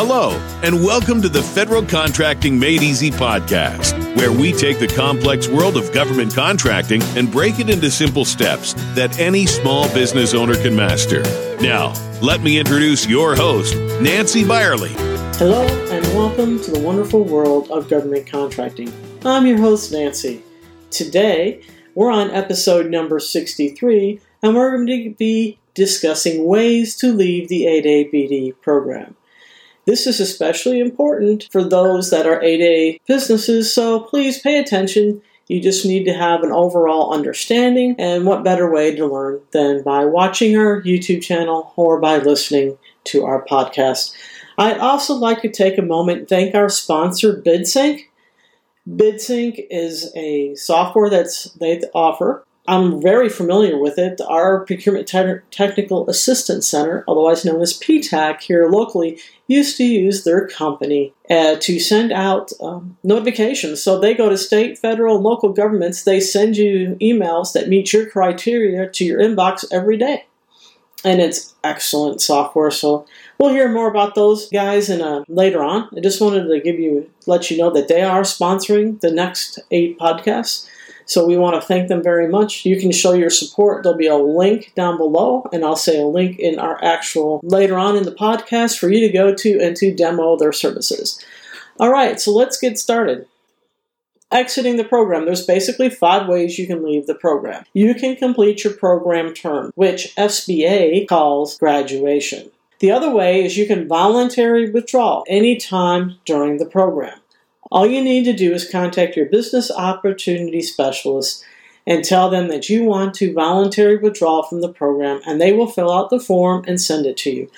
Hello, and welcome to the Federal Contracting Made Easy podcast, where we take the complex world of government contracting and break it into simple steps that any small business owner can master. Now, let me introduce your host, Nancy Byerly. Hello, and welcome to the wonderful world of government contracting. I'm your host, Nancy. Today, we're on episode number 63, and we're going to be discussing ways to leave the 8A BD program. This is especially important for those that are 8A businesses, so please pay attention. You just need to have an overall understanding, and what better way to learn than by watching our YouTube channel or by listening to our podcast. I'd also like to take a moment and thank our sponsor, BidSync. BidSync is a software that's they offer I'm very familiar with it. Our Procurement Te- Technical Assistance Center, otherwise known as PTAC here locally, used to use their company uh, to send out um, notifications. So they go to state, federal, and local governments. They send you emails that meet your criteria to your inbox every day. And it's excellent software. So we'll hear more about those guys in uh, later on. I just wanted to give you let you know that they are sponsoring the next eight podcasts. So we want to thank them very much. You can show your support. There'll be a link down below, and I'll say a link in our actual later on in the podcast for you to go to and to demo their services. All right, so let's get started. Exiting the program, there's basically five ways you can leave the program. You can complete your program term, which SBA calls graduation. The other way is you can voluntarily withdraw anytime during the program. All you need to do is contact your business opportunity specialist and tell them that you want to voluntarily withdraw from the program, and they will fill out the form and send it to you.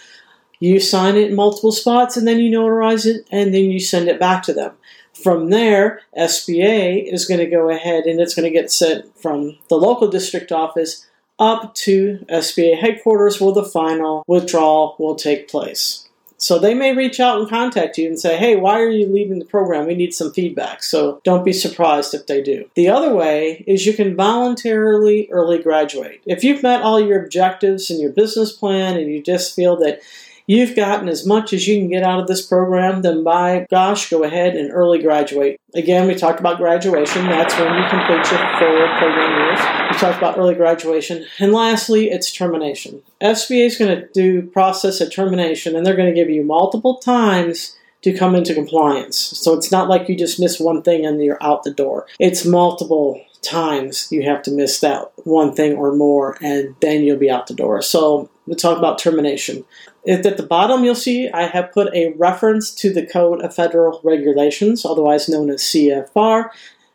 You sign it in multiple spots, and then you notarize it, and then you send it back to them. From there, SBA is going to go ahead and it's going to get sent from the local district office up to SBA headquarters where the final withdrawal will take place. So they may reach out and contact you and say, hey, why are you leaving the program? We need some feedback. So don't be surprised if they do. The other way is you can voluntarily early graduate. If you've met all your objectives in your business plan and you just feel that you've gotten as much as you can get out of this program, then by gosh, go ahead and early graduate. Again, we talked about graduation. That's when you complete your full program years. We talked about early graduation. And lastly, it's termination. SBA is going to do process a termination, and they're going to give you multiple times to come into compliance. So it's not like you just miss one thing and you're out the door. It's multiple times you have to miss that one thing or more, and then you'll be out the door. So we'll talk about termination. At the bottom, you'll see I have put a reference to the Code of Federal Regulations, otherwise known as CFR,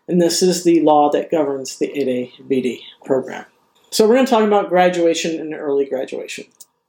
and this is the law that governs the 8A program. So we're going to talk about graduation and early graduation.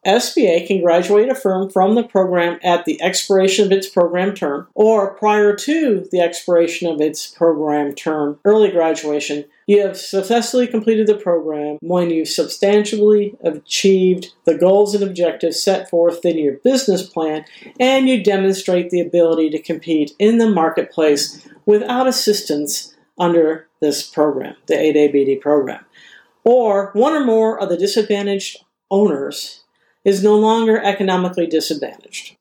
SBA can graduate a firm from the program at the expiration of its program term or prior to the expiration of its program term, early graduation. You have successfully completed the program when you've substantially achieved the goals and objectives set forth in your business plan and you demonstrate the ability to compete in the marketplace without assistance under this program, the 8ABD program. Or one or more of the disadvantaged owners is no longer economically disadvantaged.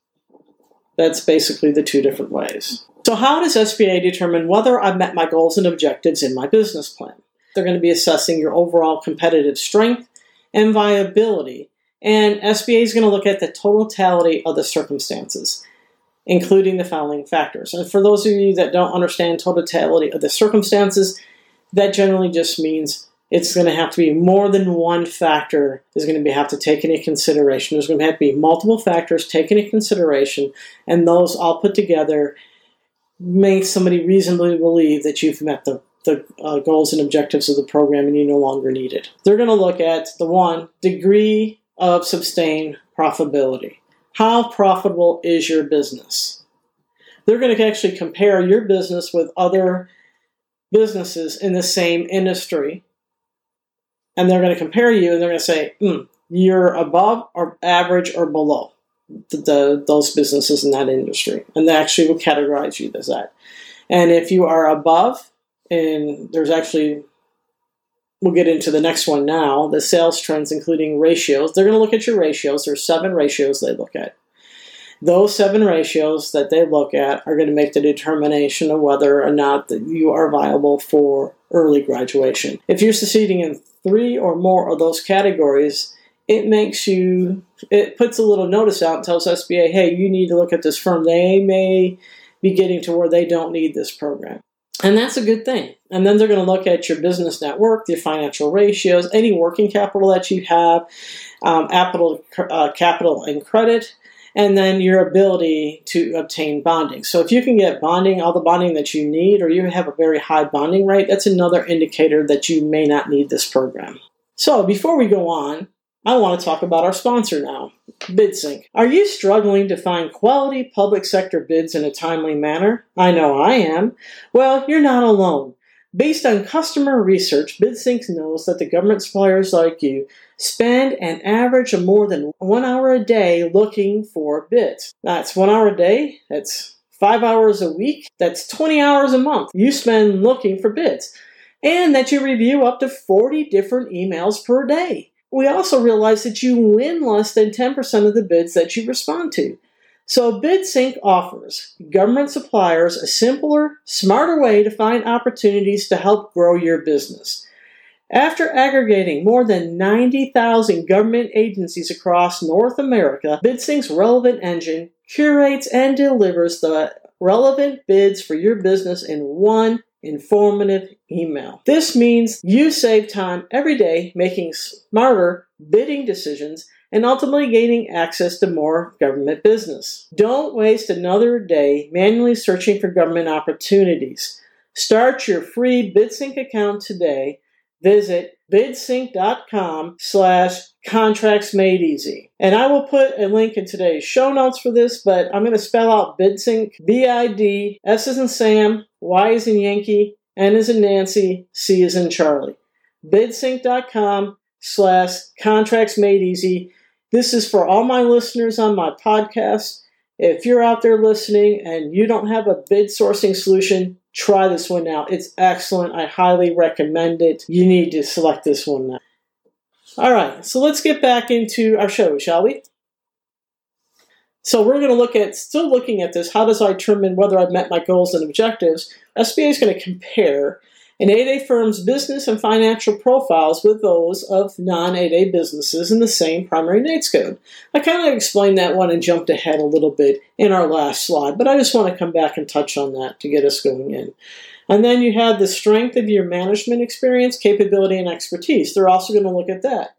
That's basically the two different ways. So, how does SBA determine whether I've met my goals and objectives in my business plan? They're going to be assessing your overall competitive strength and viability, and SBA is going to look at the totality of the circumstances, including the following factors. And for those of you that don't understand totality of the circumstances, that generally just means it's going to have to be more than one factor is going to be, have to take into consideration. There's going to have to be multiple factors taken into consideration, and those all put together make somebody reasonably believe that you've met the, the uh, goals and objectives of the program and you no longer need it. They're going to look at the one degree of sustained profitability. How profitable is your business? They're going to actually compare your business with other businesses in the same industry and they're going to compare you and they're going to say, mm, you're above or average or below the, the, those businesses in that industry. And they actually will categorize you as that. And if you are above, and there's actually, we'll get into the next one now, the sales trends, including ratios. They're going to look at your ratios. There's seven ratios they look at. Those seven ratios that they look at are going to make the determination of whether or not that you are viable for early graduation. If you're succeeding in three or more of those categories, it makes you, it puts a little notice out and tells SBA, hey, you need to look at this firm. They may be getting to where they don't need this program. And that's a good thing. And then they're going to look at your business network, your financial ratios, any working capital that you have, um, capital, uh, capital and credit, and then your ability to obtain bonding. So if you can get bonding, all the bonding that you need, or you have a very high bonding rate, that's another indicator that you may not need this program. So before we go on, I want to talk about our sponsor now, BidSync. Are you struggling to find quality public sector bids in a timely manner? I know I am. Well, you're not alone. Based on customer research, BidSync knows that the government suppliers like you spend an average of more than one hour a day looking for bids. That's one hour a day. That's five hours a week. That's 20 hours a month you spend looking for bids. And that you review up to 40 different emails per day we also realize that you win less than 10% of the bids that you respond to. So BidSync offers government suppliers a simpler, smarter way to find opportunities to help grow your business. After aggregating more than 90,000 government agencies across North America, BidSync's relevant engine curates and delivers the relevant bids for your business in one informative email. This means you save time every day making smarter bidding decisions and ultimately gaining access to more government business. Don't waste another day manually searching for government opportunities. Start your free BidSync account today. Visit bidsync.com slash contracts made easy. And I will put a link in today's show notes for this, but I'm going to spell out bidsync, B-I-D, S is in Sam, Y is in Yankee, N is in Nancy, C is in Charlie. bidsync.com slash contracts made easy. This is for all my listeners on my podcast. If you're out there listening and you don't have a bid sourcing solution, try this one out. It's excellent. I highly recommend it. You need to select this one now. All right, so let's get back into our show, shall we? So we're going to look at, still looking at this, how does I determine whether I've met my goals and objectives? SBA is going to compare an 8A firm's business and financial profiles with those of non 8A businesses in the same primary NAICS code. I kind of explained that one and jumped ahead a little bit in our last slide, but I just want to come back and touch on that to get us going in. And then you have the strength of your management experience, capability, and expertise. They're also going to look at that.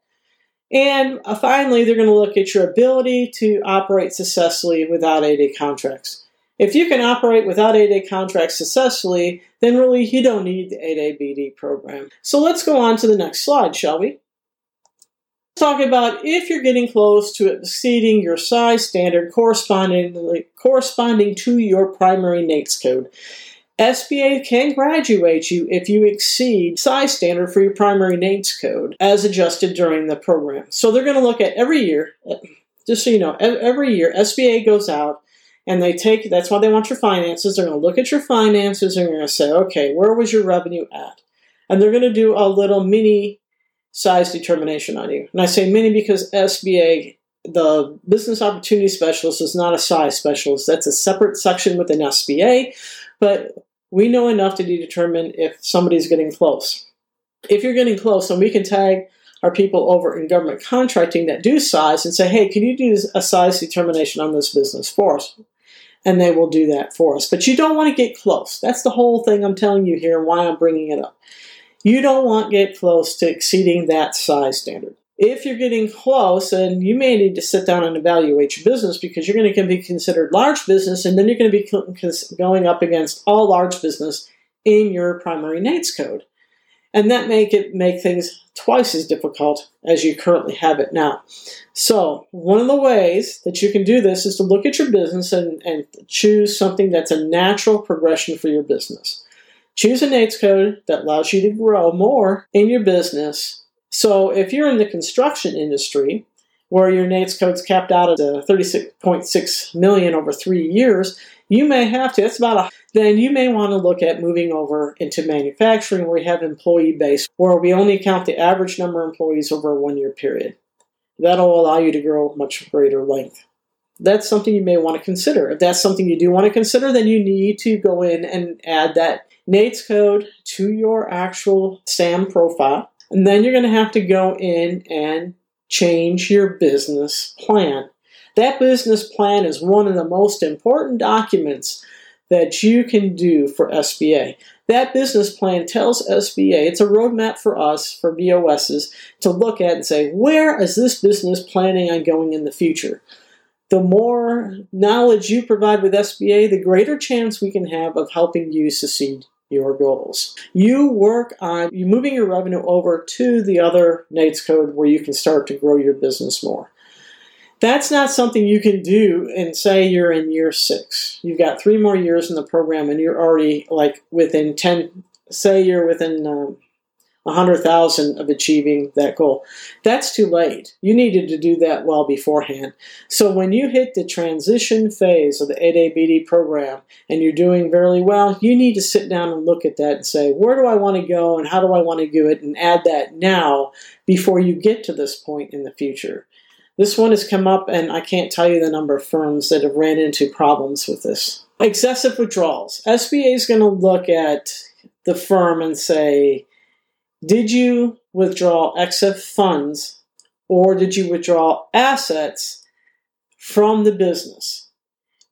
And uh, finally, they're going to look at your ability to operate successfully without 8A contracts. If you can operate without 8A contracts successfully, then really you don't need the 8A BD program. So let's go on to the next slide, shall we? Talk about if you're getting close to exceeding your size standard corresponding, corresponding to your primary NAICS code. SBA can graduate you if you exceed size standard for your primary NAICS code as adjusted during the program. So they're going to look at every year, uh, just so you know, every year SBA goes out and they take that's why they want your finances. They're going to look at your finances and they're going to say, okay, where was your revenue at? And they're going to do a little mini size determination on you. And I say mini because SBA, the business opportunity specialist, is not a size specialist. That's a separate section within SBA. But we know enough to determine if somebody's getting close. If you're getting close, then we can tag our people over in government contracting that do size and say, hey, can you do a size determination on this business for us? And they will do that for us. But you don't want to get close. That's the whole thing I'm telling you here and why I'm bringing it up. You don't want to get close to exceeding that size standard. If you're getting close, then you may need to sit down and evaluate your business because you're going to be considered large business and then you're going to be going up against all large business in your primary NAICS code and that make it make things twice as difficult as you currently have it now. So one of the ways that you can do this is to look at your business and, and choose something that's a natural progression for your business. Choose a NAICS code that allows you to grow more in your business. So if you're in the construction industry, where your NAICS code's capped out at uh, 36.6 million over three years, you may have to. That's about a. Then you may want to look at moving over into manufacturing, where we have employee base, where we only count the average number of employees over a one-year period. That'll allow you to grow much greater length. that's something you may want to consider. If that's something you do want to consider, then you need to go in and add that NAICS code to your actual SAM profile. And then you're going to have to go in and change your business plan. That business plan is one of the most important documents that you can do for SBA. That business plan tells SBA, it's a roadmap for us, for BOSs, to look at and say, where is this business planning on going in the future? The more knowledge you provide with SBA, the greater chance we can have of helping you succeed your goals. You work on moving your revenue over to the other NAICS code where you can start to grow your business more. That's not something you can do and say you're in year six. You've got three more years in the program and you're already like within 10, say you're within um, 100,000 of achieving that goal. That's too late. You needed to do that well beforehand. So when you hit the transition phase of the 8A BD program and you're doing very well, you need to sit down and look at that and say, where do I want to go and how do I want to do it and add that now before you get to this point in the future. This one has come up, and I can't tell you the number of firms that have ran into problems with this. Excessive withdrawals. SBA is going to look at the firm and say, did you withdraw excess funds or did you withdraw assets from the business?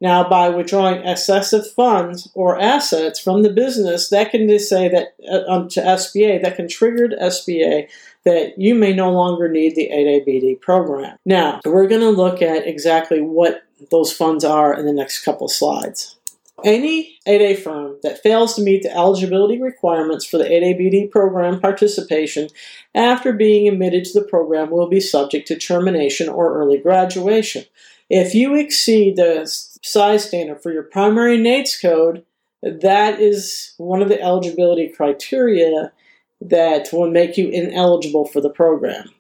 Now, by withdrawing excessive funds or assets from the business, that can just say that uh, um, to SBA, that can trigger SBA that you may no longer need the 8ABD program. Now, we're going to look at exactly what those funds are in the next couple slides. Any 8A firm that fails to meet the eligibility requirements for the 8ABD program participation after being admitted to the program will be subject to termination or early graduation. If you exceed the size standard for your primary NAICS code, that is one of the eligibility criteria that will make you ineligible for the program.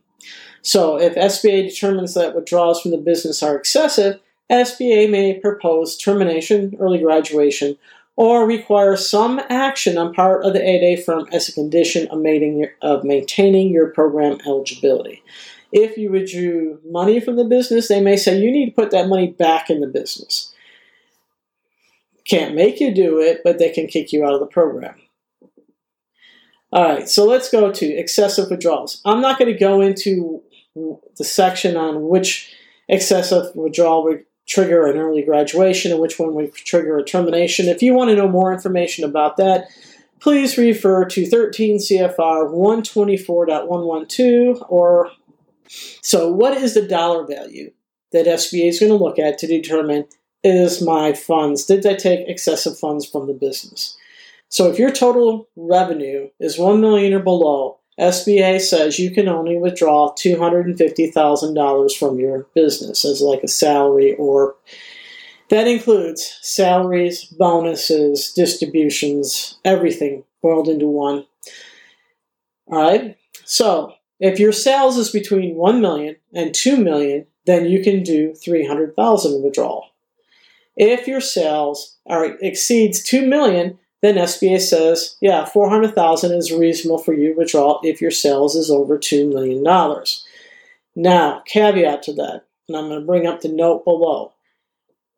So if SBA determines that withdrawals from the business are excessive, SBA may propose termination, early graduation, or require some action on part of the 8A firm as a condition of, maintaining your program eligibility. If you withdrew money from the business, they may say you need to put that money back in the business. Can't make you do it, but they can kick you out of the program. All right, so let's go to excessive withdrawals. I'm not going to go into the section on which excessive withdrawal trigger an early graduation and which one would trigger a termination. If you want to know more information about that, please refer to 13 CFR 124.112 or so what is the dollar value that SBA is going to look at to determine is my funds did I take excessive funds from the business? So if your total revenue is 1 million or below, SBA says you can only withdraw $250,000 from your business as like a salary or that includes salaries, bonuses, distributions, everything boiled into one. All right. So, if your sales is between 1 million and 2 million, then you can do 300,000 withdrawal. If your sales are exceeds 2 million, then SBA says, yeah, 400,000 is reasonable for you to withdraw if your sales is over $2 million. Now, caveat to that, and I'm going to bring up the note below.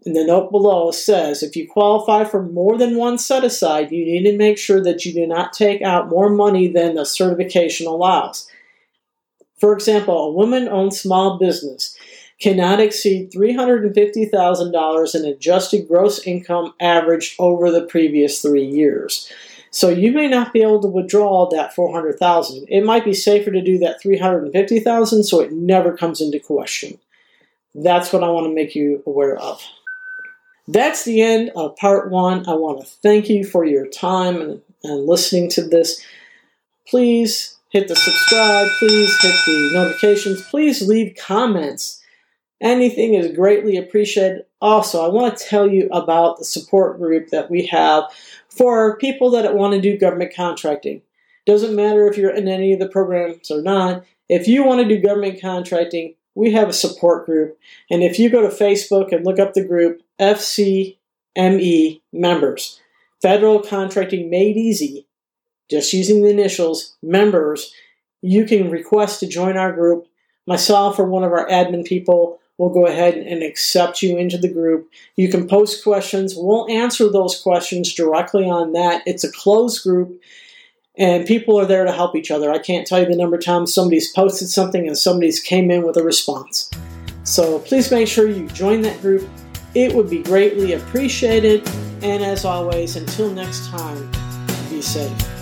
And the note below says if you qualify for more than one set aside, you need to make sure that you do not take out more money than the certification allows. For example, a woman owned small business cannot exceed $350,000 in adjusted gross income averaged over the previous three years. So you may not be able to withdraw that 400,000. It might be safer to do that 350,000 so it never comes into question. That's what I want to make you aware of. That's the end of part one. I want to thank you for your time and, and listening to this. Please hit the subscribe, please hit the notifications, please leave comments Anything is greatly appreciated. Also, I want to tell you about the support group that we have for people that want to do government contracting. Doesn't matter if you're in any of the programs or not. If you want to do government contracting, we have a support group. And if you go to Facebook and look up the group FCME members, Federal Contracting Made Easy, just using the initials, members, you can request to join our group. Myself or one of our admin people we'll go ahead and accept you into the group. You can post questions. We'll answer those questions directly on that. It's a closed group, and people are there to help each other. I can't tell you the number of times somebody's posted something and somebody's came in with a response. So please make sure you join that group. It would be greatly appreciated. And as always, until next time, be safe.